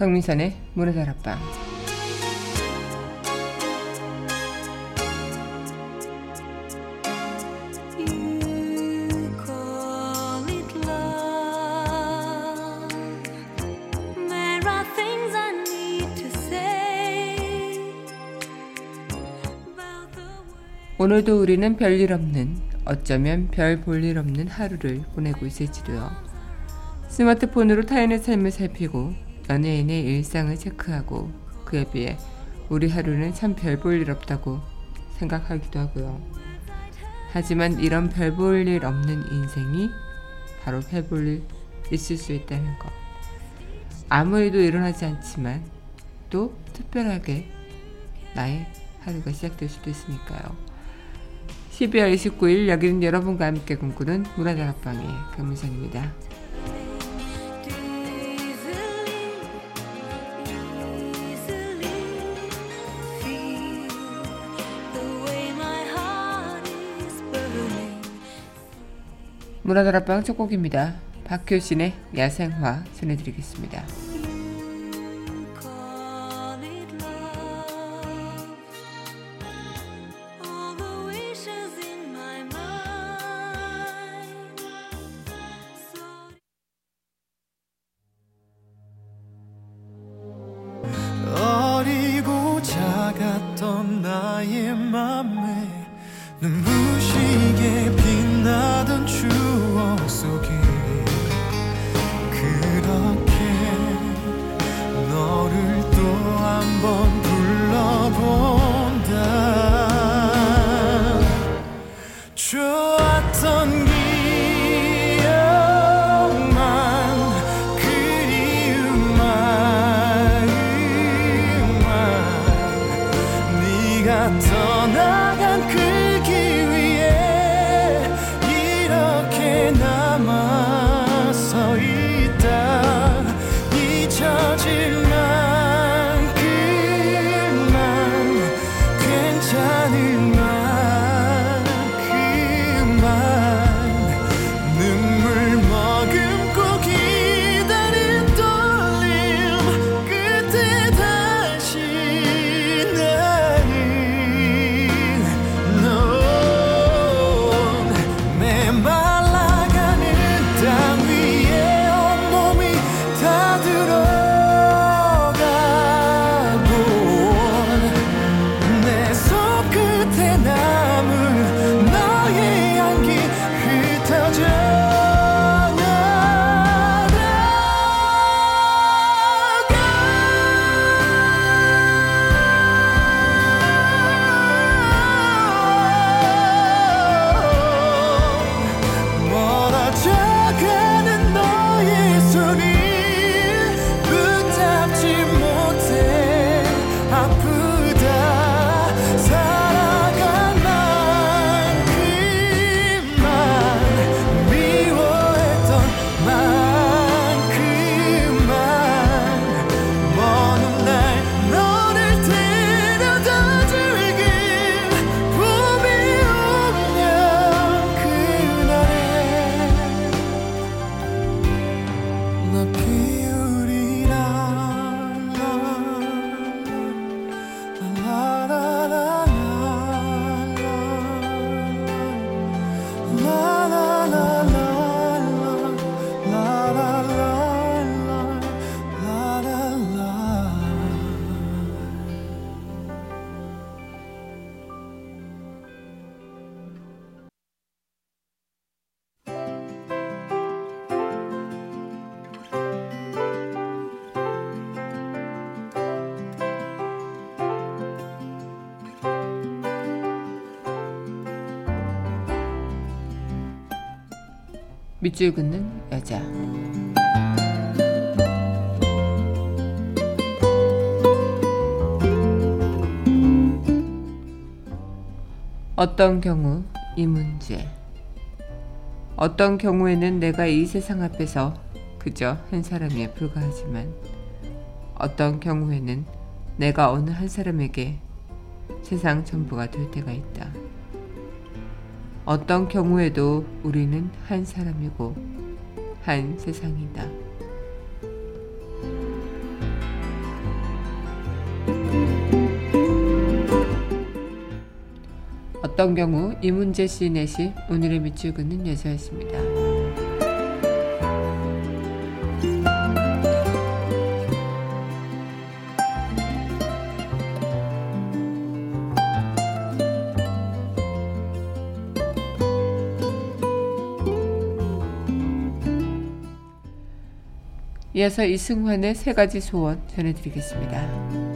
강민선의 문화다락방 오늘도 우리는 별일 없는 어쩌면 별 볼 일 없는 하루를 보내고 있을지도요. 스마트폰으로 타인의 삶을 살피고 연예인의 일상을 체크하고 그에 비해 우리 하루는 참 별 볼 일 없다고 생각하기도 하고요. 하지만 이런 별 볼 일 없는 인생이 바로 별 볼 일 있을 수 있다는 것. 아무 일도 일어나지 않지만 또 특별하게 나의 하루가 시작될 수도 있으니까요. 12월 29일 여기는 여러분과 함께 꿈꾸는 문화다락방의 강민선입니다. 문화다락방 첫 곡입니다. 박효신의 야생화 전해드리겠습니다. 밑줄 긋는 여자 어떤 경우 이 문제 어떤 경우에는 내가 이 세상 앞에서 그저 한 사람이에 불과하지만 어떤 경우에는 내가 어느 한 사람에게 세상 전부가 될 때가 있다. 어떤 경우에도 우리는 한 사람이고 한 세상이다. 어떤 경우 이문재 시인의 시 오늘의 밑줄 긋는 여자였습니다. 이어서 이승환의 세 가지 소원 전해드리겠습니다.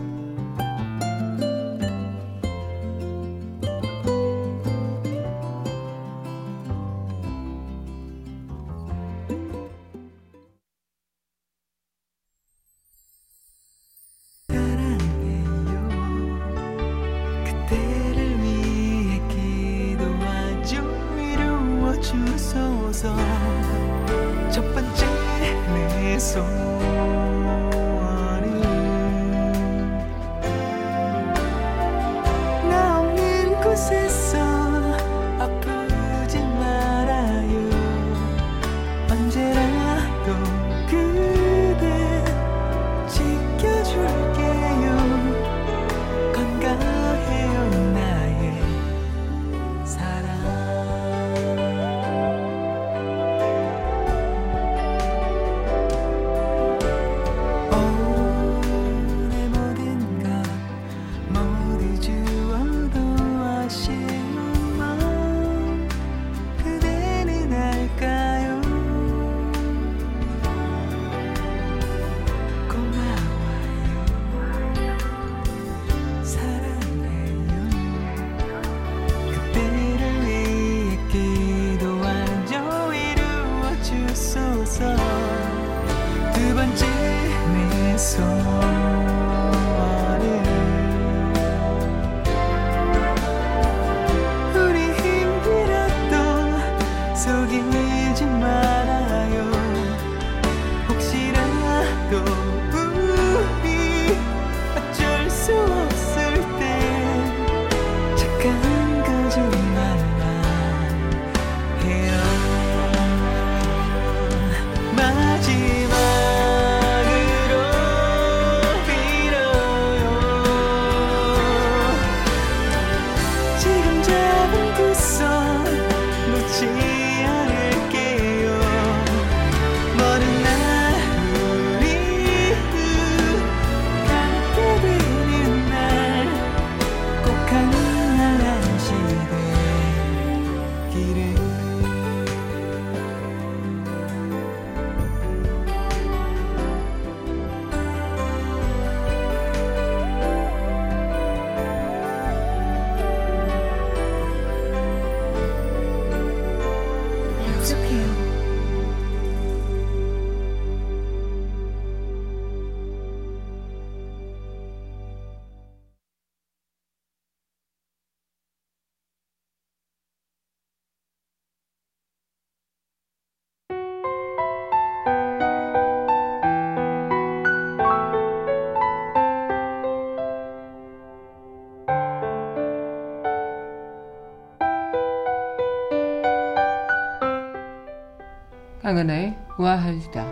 강은하의 우아한 수다.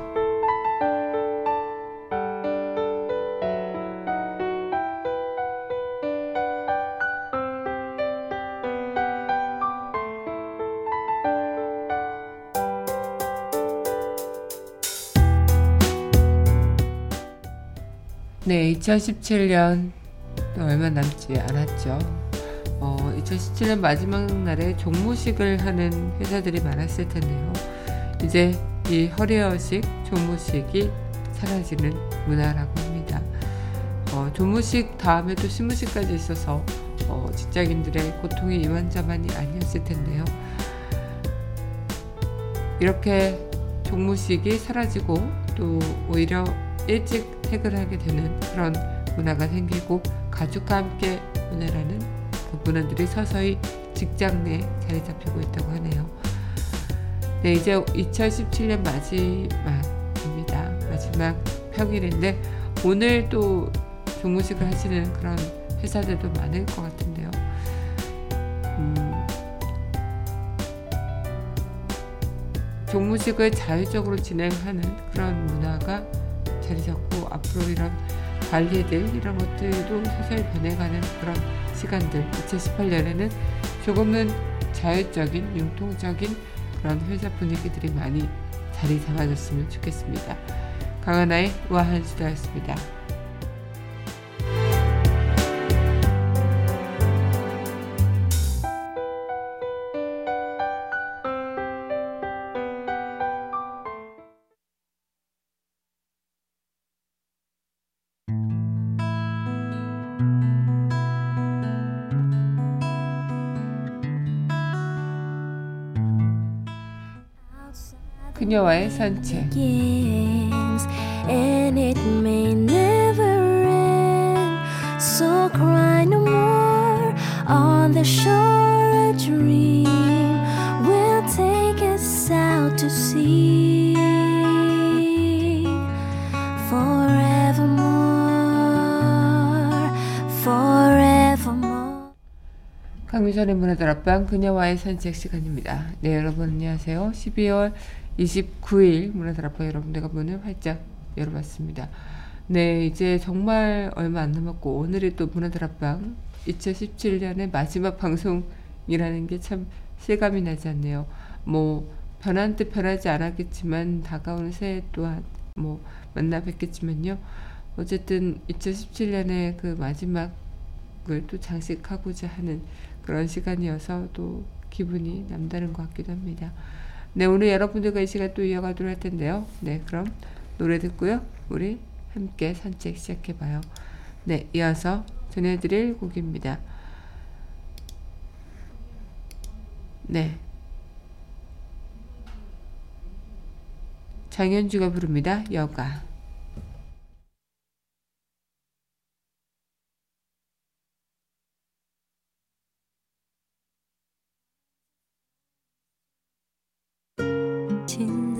네, 2017년 또 얼마 남지 않았죠. 어, 2017년 마지막 날에 종무식을 하는 회사들이 많았을 텐데요. 이제 이 허리허식 종무식이 사라지는 문화라고 합니다. 어, 종무식 다음에 또 신무식까지 있어서 어, 직장인들의 고통이 이만저만이 아니었을 텐데요. 이렇게 종무식이 사라지고 또 오히려 일찍 퇴근하게 되는 그런 문화가 생기고 가족과 함께 보내라는 그 문화들이 서서히 직장 내에 자리 잡히고 있다고 하네요. 네, 이제 2017년 마지막입니다. 마지막 평일인데 오늘 또 종무식을 하시는 그런 회사들도 많을 것 같은데요. 음, 종무식을 자율적으로 진행하는 그런 문화가 자리 잡고 앞으로 이런 관리들 이런 것들도 서서히 변해가는 그런 시간들 2018년에는 조금은 자율적인 융통적인 그런 회사 분위기들이 많이 자리 잡아줬으면 좋겠습니다. 강하나의 우아한 수다였습니다. 그녀와의 산책 begins and it may never end. So cry no more on the shore. A dream will take us out to sea forevermore, forevermore. 강민선의 문화들 앞방 그녀와의 산책 시간입니다. 네 여러분 안녕하세요. 12월 29일 문화들 앞방 여러분들과 문을 활짝 열어봤습니다. 네 이제 정말 얼마 안 남았고 오늘이 또 문화들 앞방 2017년의 마지막 방송이라는 게 참 실감이 나지 않네요. 뭐 변한 듯 변하지 않았겠지만 다가오는 새해 또한 뭐 만나 뵙겠지만요. 어쨌든 2017년의 그 마지막을 또 장식하고자 하는 그런 시간이어서 또 기분이 남다른 것 같기도 합니다. 네, 오늘 여러분들과 이 시간 또 이어가도록 할 텐데요. 네, 그럼 노래 듣고요. 우리 함께 산책 시작해봐요. 네, 이어서 전해드릴 곡입니다. 네. 장현주가 부릅니다. 여가. 진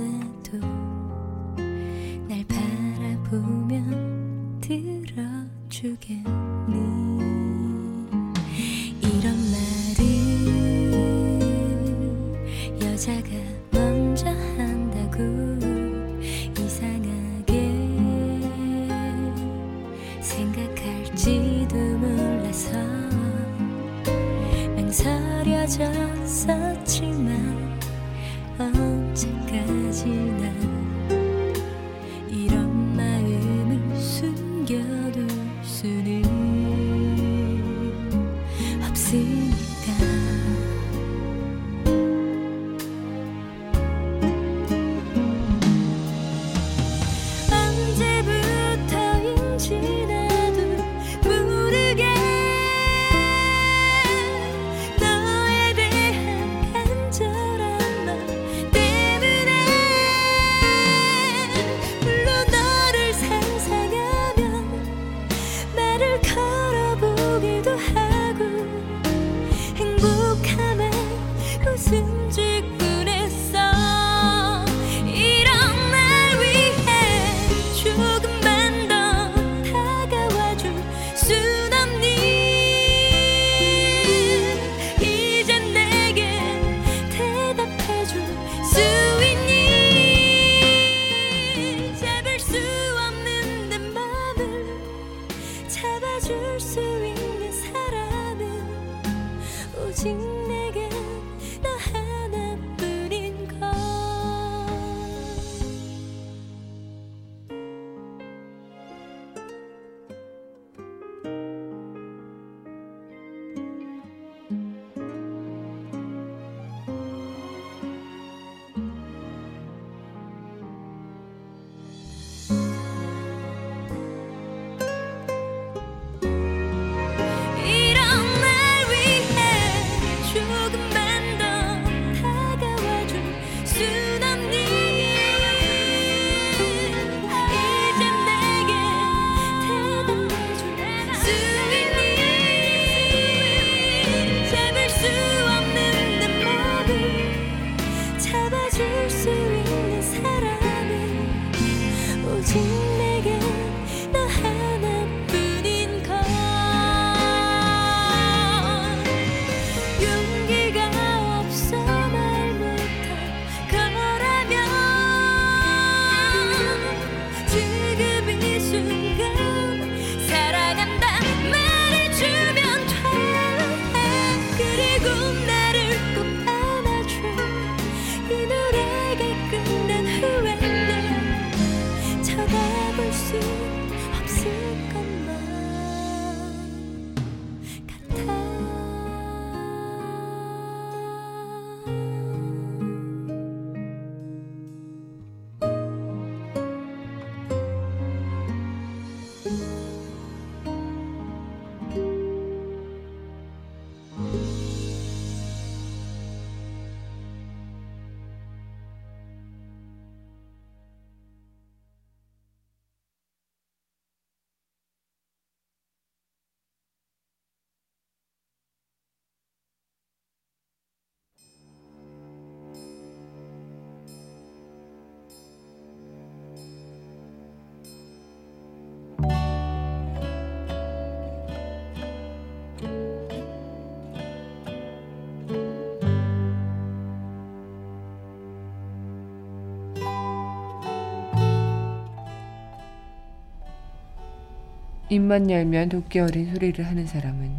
입만 열면 도끼 어린 소리를 하는 사람은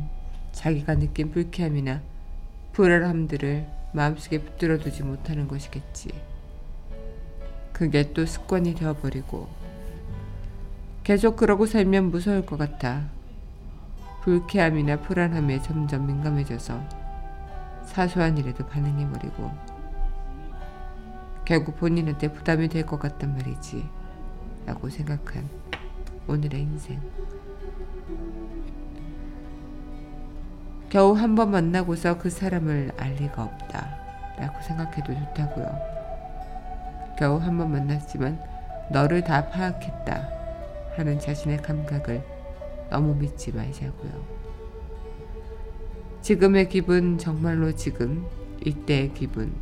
자기가 느낀 불쾌함이나 불안함들을 마음속에 붙들어 두지 못하는 것이겠지. 그게 또 습관이 되어버리고 계속 그러고 살면 무서울 것 같아. 불쾌함이나 불안함에 점점 민감해져서 사소한 일에도 반응해버리고 결국 본인한테 부담이 될 것 같단 말이지. 라고 생각한 오늘의 인생. 겨우 한 번 만나고서 그 사람을 알 리가 없다. 라고 생각해도 좋다고요. 겨우 한 번 만났지만 너를 다 파악했다. 하는 자신의 감각을 너무 믿지 마시고요. 지금의 기분, 정말로 지금, 이때의 기분.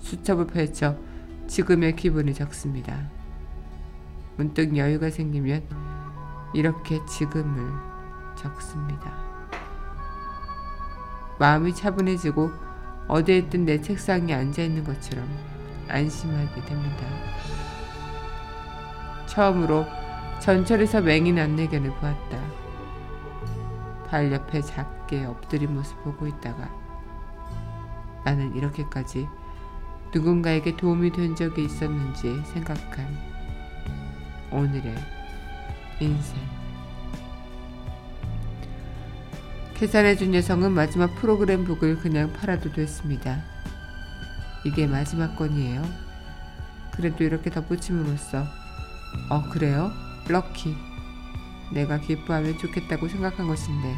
수첩을 펼쳐 지금의 기분을 적습니다. 문득 여유가 생기면 이렇게 지금을 적습니다. 마음이 차분해지고 어디에 있든 내 책상에 앉아 있는 것처럼 안심하게 됩니다. 처음으로 전철에서 맹인 안내견을 보았다. 발 옆에 작게 엎드린 모습 보고 있다가 나는 이렇게까지 누군가에게 도움이 된 적이 있었는지 생각한 오늘의 인생. 계산해준 여성은 마지막 프로그램 북을 그냥 팔아도 됐습니다. 이게 마지막 건이에요. 그래도 이렇게 덧붙임으로써 어 그래요? 럭키. 내가 기뻐하면 좋겠다고 생각한 것인데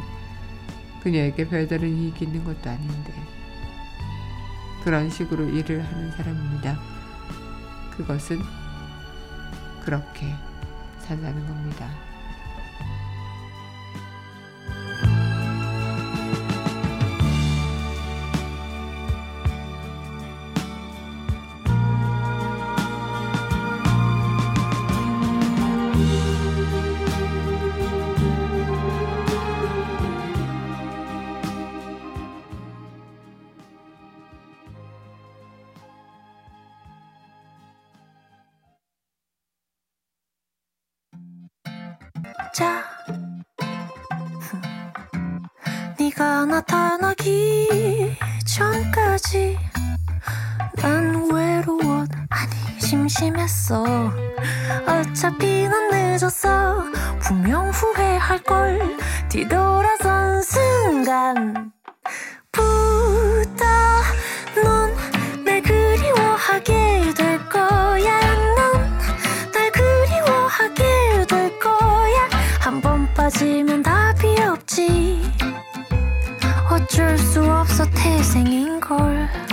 그녀에게 별다른 이익이 있는 것도 아닌데 그런 식으로 일을 하는 사람입니다. 그것은 그렇게 산다는 겁니다. 어쩔 수 없어 태생인걸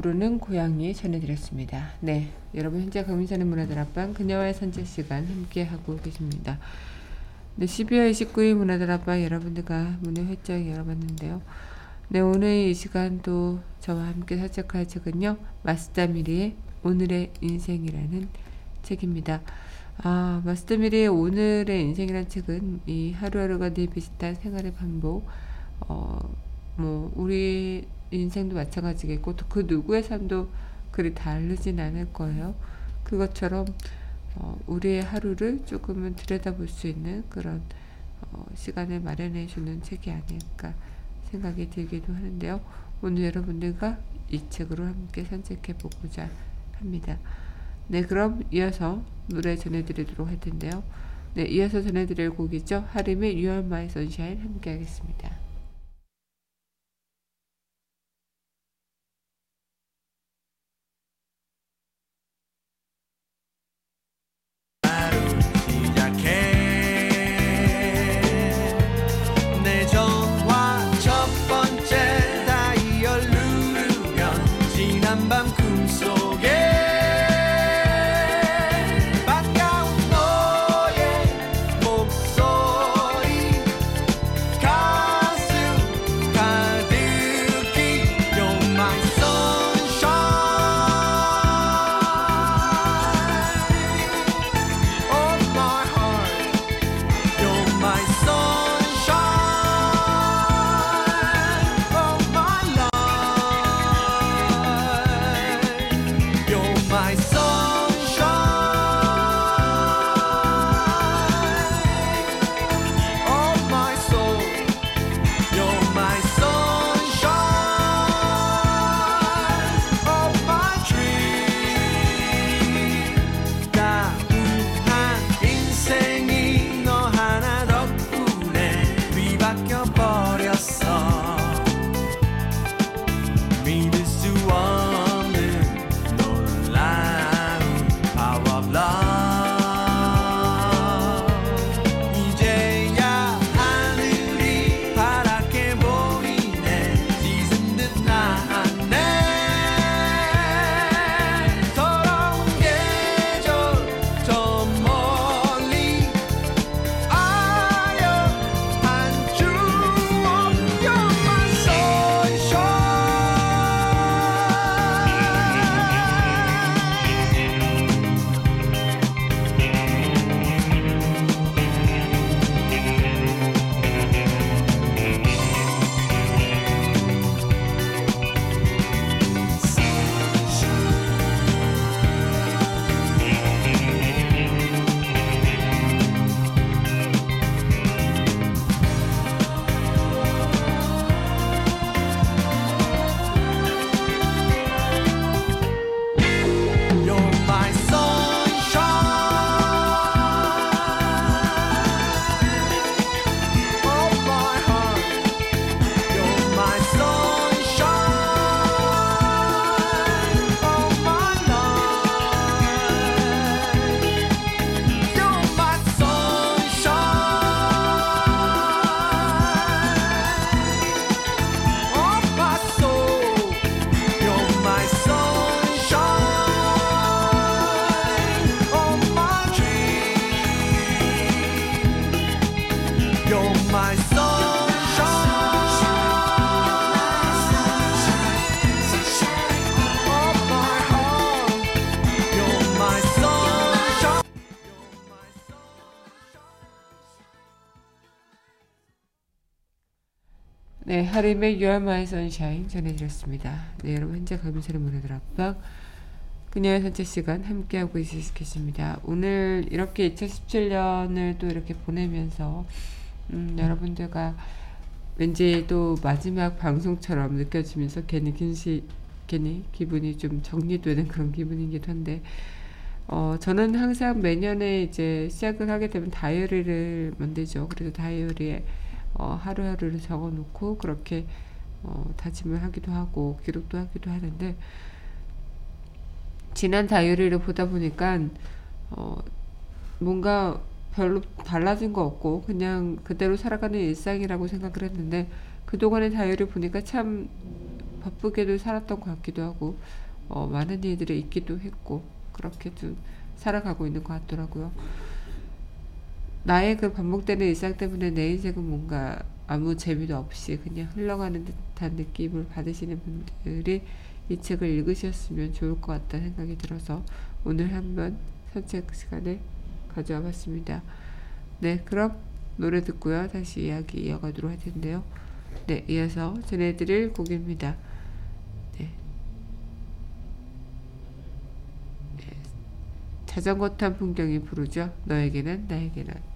부르는 고양이 전해드렸습니다. 네, 여러분 현재 강민선의 문화들 앞방 그녀와의 산책 시간 함께 하고 계십니다. 네, 12월 29일 문화들 앞방 여러분들과 문을 활짝 열어봤는데요. 네, 오늘 이 시간도 저와 함께 산책할 책은요, 마스다 미리의 오늘의 인생이라는 책입니다. 아, 마스터 미리의 오늘의 인생이라는 책은 이 하루하루가 늘 비슷한 생활의 반복, 어, 뭐 우리 인생도 마찬가지겠고 또 그 누구의 삶도 그리 다르진 않을 거예요. 그것처럼 어, 우리의 하루를 조금은 들여다볼 수 있는 그런 어, 시간을 마련해 주는 책이 아닐까 생각이 들기도 하는데요. 오늘 여러분들과 이 책으로 함께 산책해 보고자 합니다. 네, 그럼 이어서 노래 전해드리도록 할 텐데요. 네, 이어서 전해드릴 곡이죠. 하림의 You Are My Sunshine 함께 하겠습니다. 네, 하림의 You Are My Sunshine 전해드렸습니다. 네, 여러분 현재 감사를 문화들 앞방 그녀의 산책 시간 함께하고 있- 계십니다. 오늘 이렇게 2017년을 또 이렇게 보내면서 음, 여러분들과 왠지 또 마지막 방송처럼 느껴지면서 괜히 긴시 괜히 기분이 좀 정리되는 그런 기분이기도 한데 어, 저는 항상 매년에 이제 시작을 하게 되면 다이어리를 만들죠. 그래서 다이어리에 어, 하루하루를 적어 놓고 그렇게 어, 다짐을 하기도 하고 기록도 하기도 하는데 지난 다이어리를 보다 보니까 어, 뭔가 별로 달라진 거 없고 그냥 그대로 살아가는 일상이라고 생각을 했는데 그동안의 다이어리 보니까 참 바쁘게도 살았던 것 같기도 하고 어, 많은 일들이 있기도 했고 그렇게 좀 살아가고 있는 것 같더라고요. 나의 그 반복되는 일상 때문에 내 인생은 뭔가 아무 재미도 없이 그냥 흘러가는 듯한 느낌을 받으시는 분들이 이 책을 읽으셨으면 좋을 것 같다는 생각이 들어서 오늘 한번 산책 시간을 가져와 봤습니다. 네, 그럼 노래 듣고요. 다시 이야기 이어가도록 할 텐데요. 네, 이어서 전해드릴 곡입니다. 네. 네, 자전거 탄 풍경이 부르죠. 너에게는 나에게는.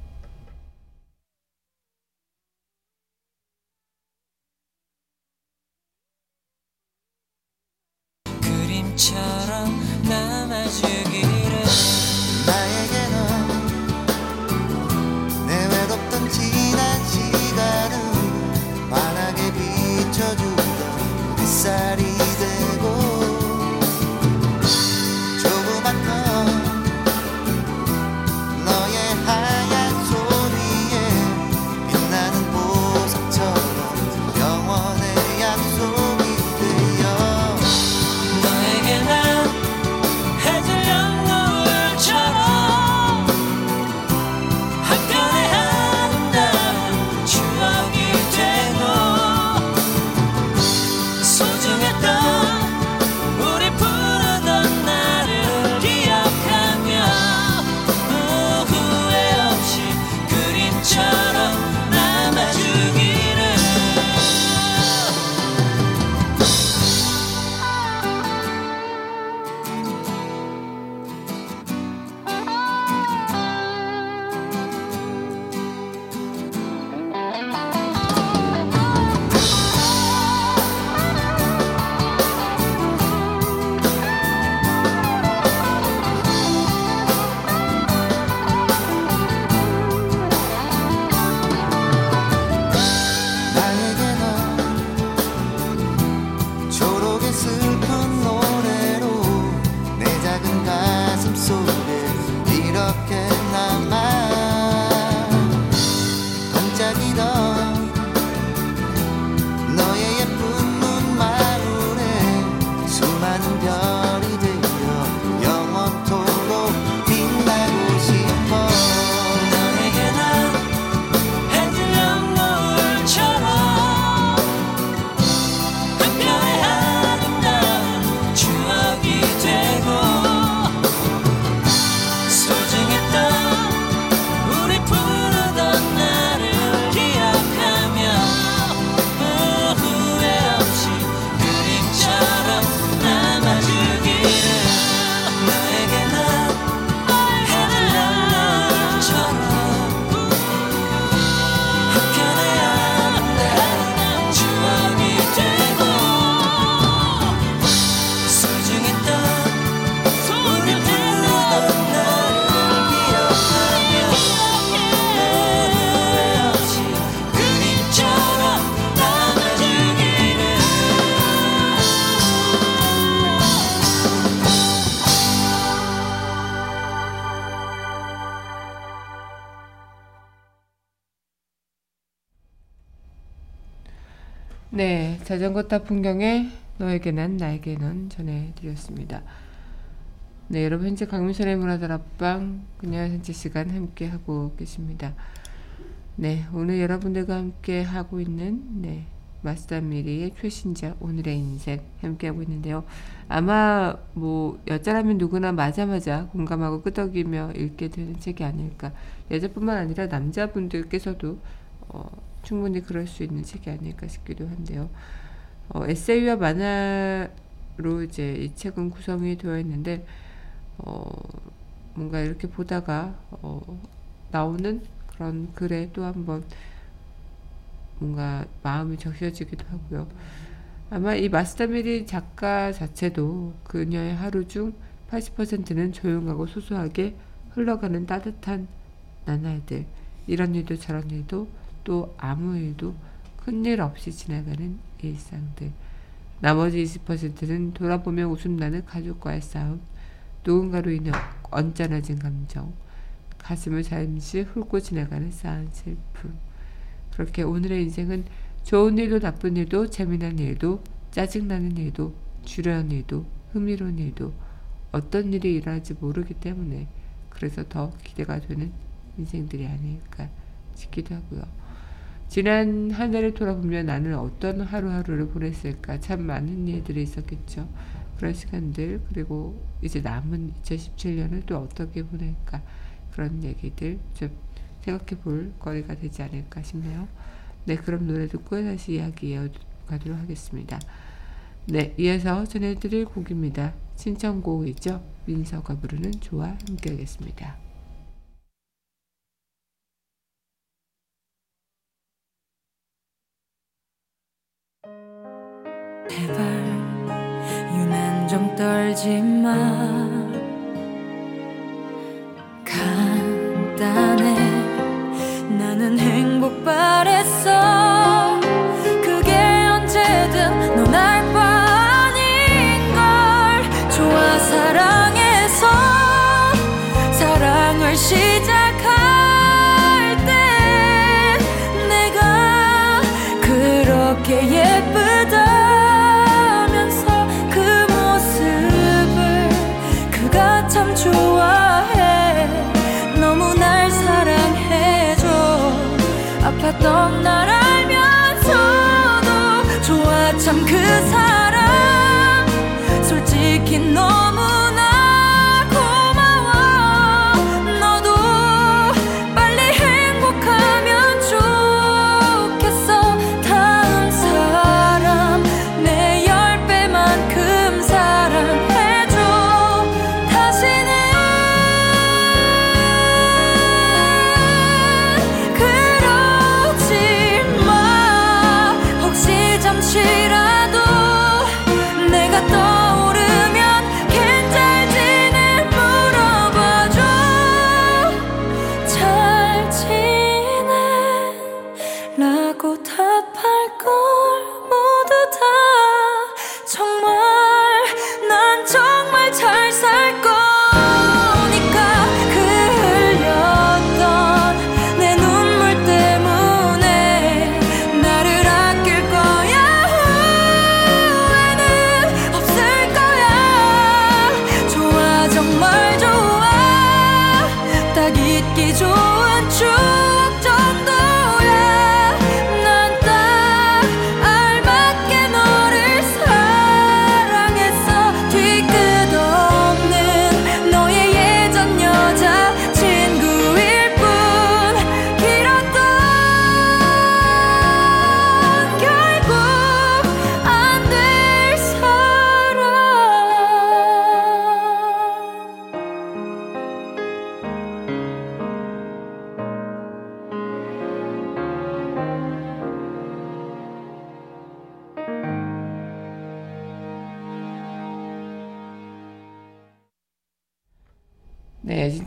자전거 타 풍경에 너에게는 나에게 는 전해드렸습니다. 네, 여러분 현재 강민선의 문화들 앞방 그녀의 산책 시간 함께 하고 계십니다. 네, 오늘 여러분들과 함께 하고 있는 네 마스터 미리의 최신작 오늘의 인생 함께 하고 있는데요. 아마 뭐 여자라면 누구나 맞아마자 공감하고 끄덕이며 읽게 되는 책이 아닐까. 여자뿐만 아니라 남자분들께서도 어, 충분히 그럴 수 있는 책이 아닐까 싶기도 한데요. 어, 에세이와 만화로 이제 이 책은 구성이 되어 있는데 어, 뭔가 이렇게 보다가 어, 나오는 그런 글에 또 한번 뭔가 마음이 적셔지기도 하고요. 아마 이 마스다미리 작가 자체도 그녀의 하루 중 80%는 조용하고 소소하게 흘러가는 따뜻한 나날들 이런 일도 저런 일도 또 아무 일도 큰일 없이 지나가는 일상들 나머지 20%는 돌아보며 웃음나는 가족과의 싸움 누군가로 인해 언짢아진 감정 가슴을 잠시 훑고 지나가는 싸한 슬픔 그렇게 오늘의 인생은 좋은 일도 나쁜 일도 재미난 일도 짜증나는 일도 주려한 일도 흥미로운 일도 어떤 일이 일어날지 모르기 때문에 그래서 더 기대가 되는 인생들이 아닐까 싶기도 하고요. 지난 한 해를 돌아보며 나는 어떤 하루하루를 보냈을까 참 많은 일들이 있었겠죠. 그런 시간들 그리고 이제 남은 2017년을 또 어떻게 보낼까 그런 얘기들 좀 생각해 볼 거리가 되지 않을까 싶네요. 네, 그럼 노래 듣고 다시 이야기 이어가도록 하겠습니다. 네, 이어서 전해드릴 곡입니다. 신청곡이죠. 민서가 부르는 좋아 함께 하겠습니다. 제발. 유난 좀 떨지 마. 간단해. 나는 행복 바랬어. 그게 언제든 넌 알 바 아닌걸. 좋아 사랑해서. 사랑을 시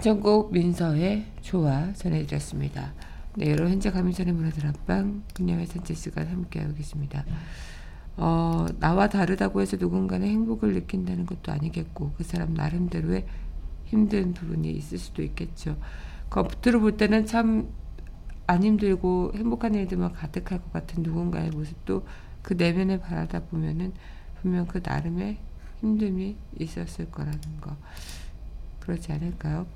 네, 신청곡 민서의 좋아 전해드렸습니다. 네, 여러분 현재 가민선의 문화들 앞방 그녀의 산책 시간 함께하고 계십니다. 어, 나와 다르다고 해서 누군가는 행복을 느낀다는 것도 아니겠고 그 사람 나름대로의 힘든 부분이 있을 수도 있겠죠. 겉으로 볼 때는 참 안 힘들고 행복한 일들만 가득할 것 같은 누군가의 모습도 그 내면을 바라다 보면은 분명 그 나름의 힘듦이 있었을 거라는 거. 그러지 않을까요?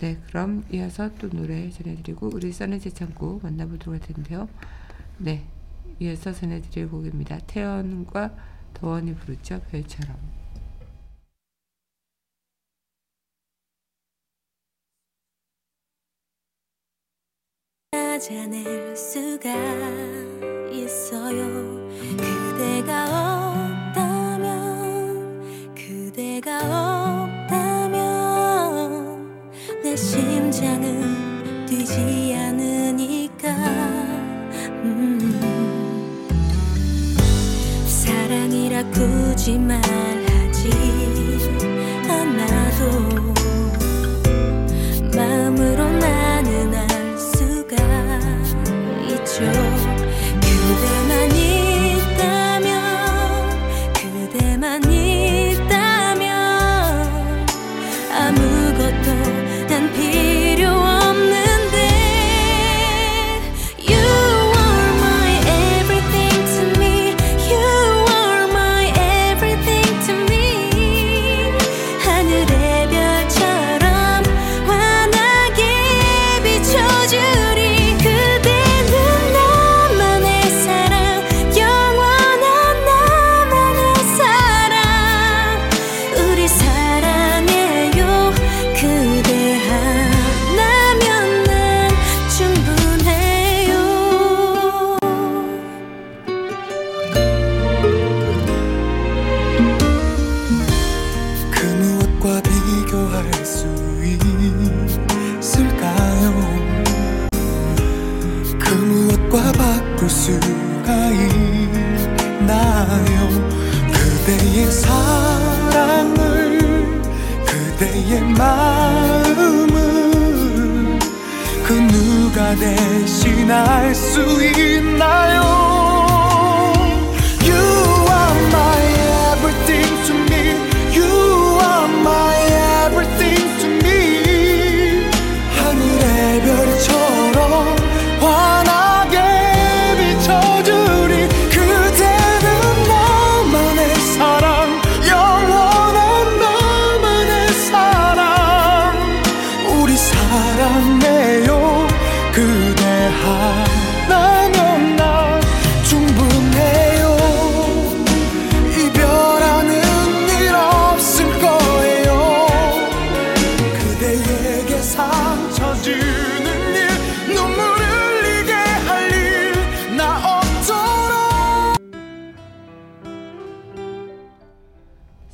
네, 그럼 이어서 또 노래 전해드리고 우리 써는 제창고 만나보도록 할 텐데요. 네, 이어서 전해드릴 곡입니다. 태연과 더원이 부르죠, 별처럼. 찾아낼 수가 있어요 그대가 심장은 뛰지 않으니까 음. 사랑이라 굳이 말하지 않아도 마음으로 나는 알 수가 있죠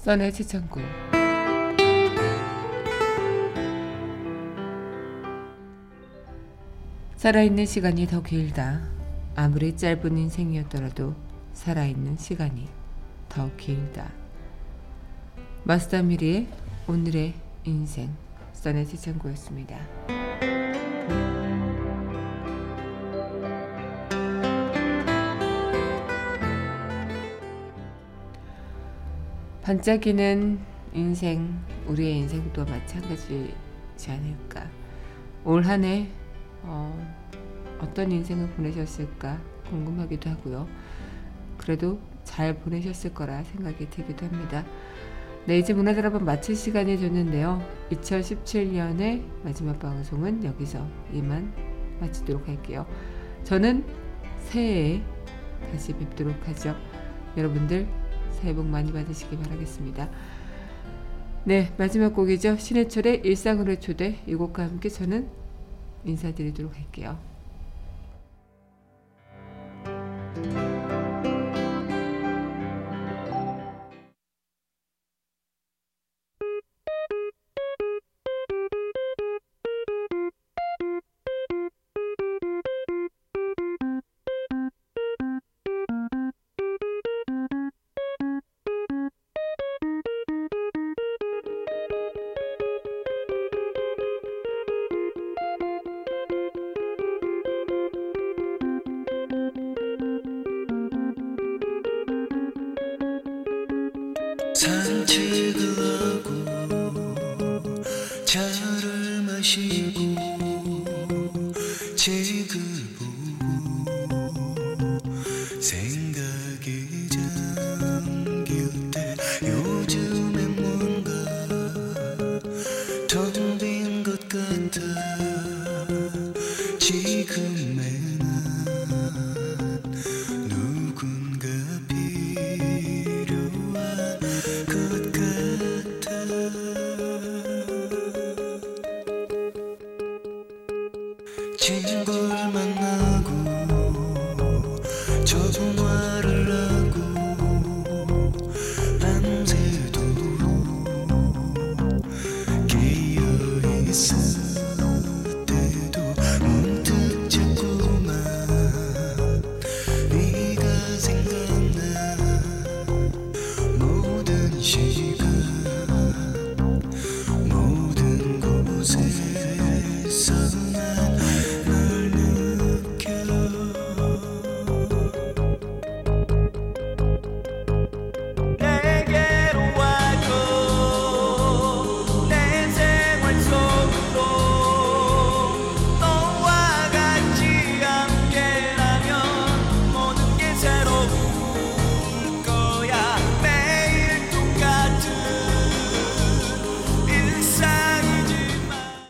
써내 지창구 살아있는 시간이 더 길다. 아무리 짧은 인생이었더라도 살아있는 시간이 더 길다. 마스터 미리의 오늘의 인생 써내 지창구였습니다. 반짝이는 인생, 우리의 인생도 마찬가지지 않을까. 올 한해 어, 어떤 인생을 보내셨을까 궁금하기도 하고요. 그래도 잘 보내셨을 거라 생각이 들기도 합니다. 네, 이제 한번 마칠 시간이 됐는데요. 2017년의 마지막 방송은 여기서 이만 마치도록 할게요. 저는 새해에 다시 뵙도록 하죠. 여러분들 새해 복 많이 받으시기 바라겠습니다. 네, 마지막 곡이죠. 신해철의 일상으로 초대 이 곡과 함께 저는 인사드리도록 할게요.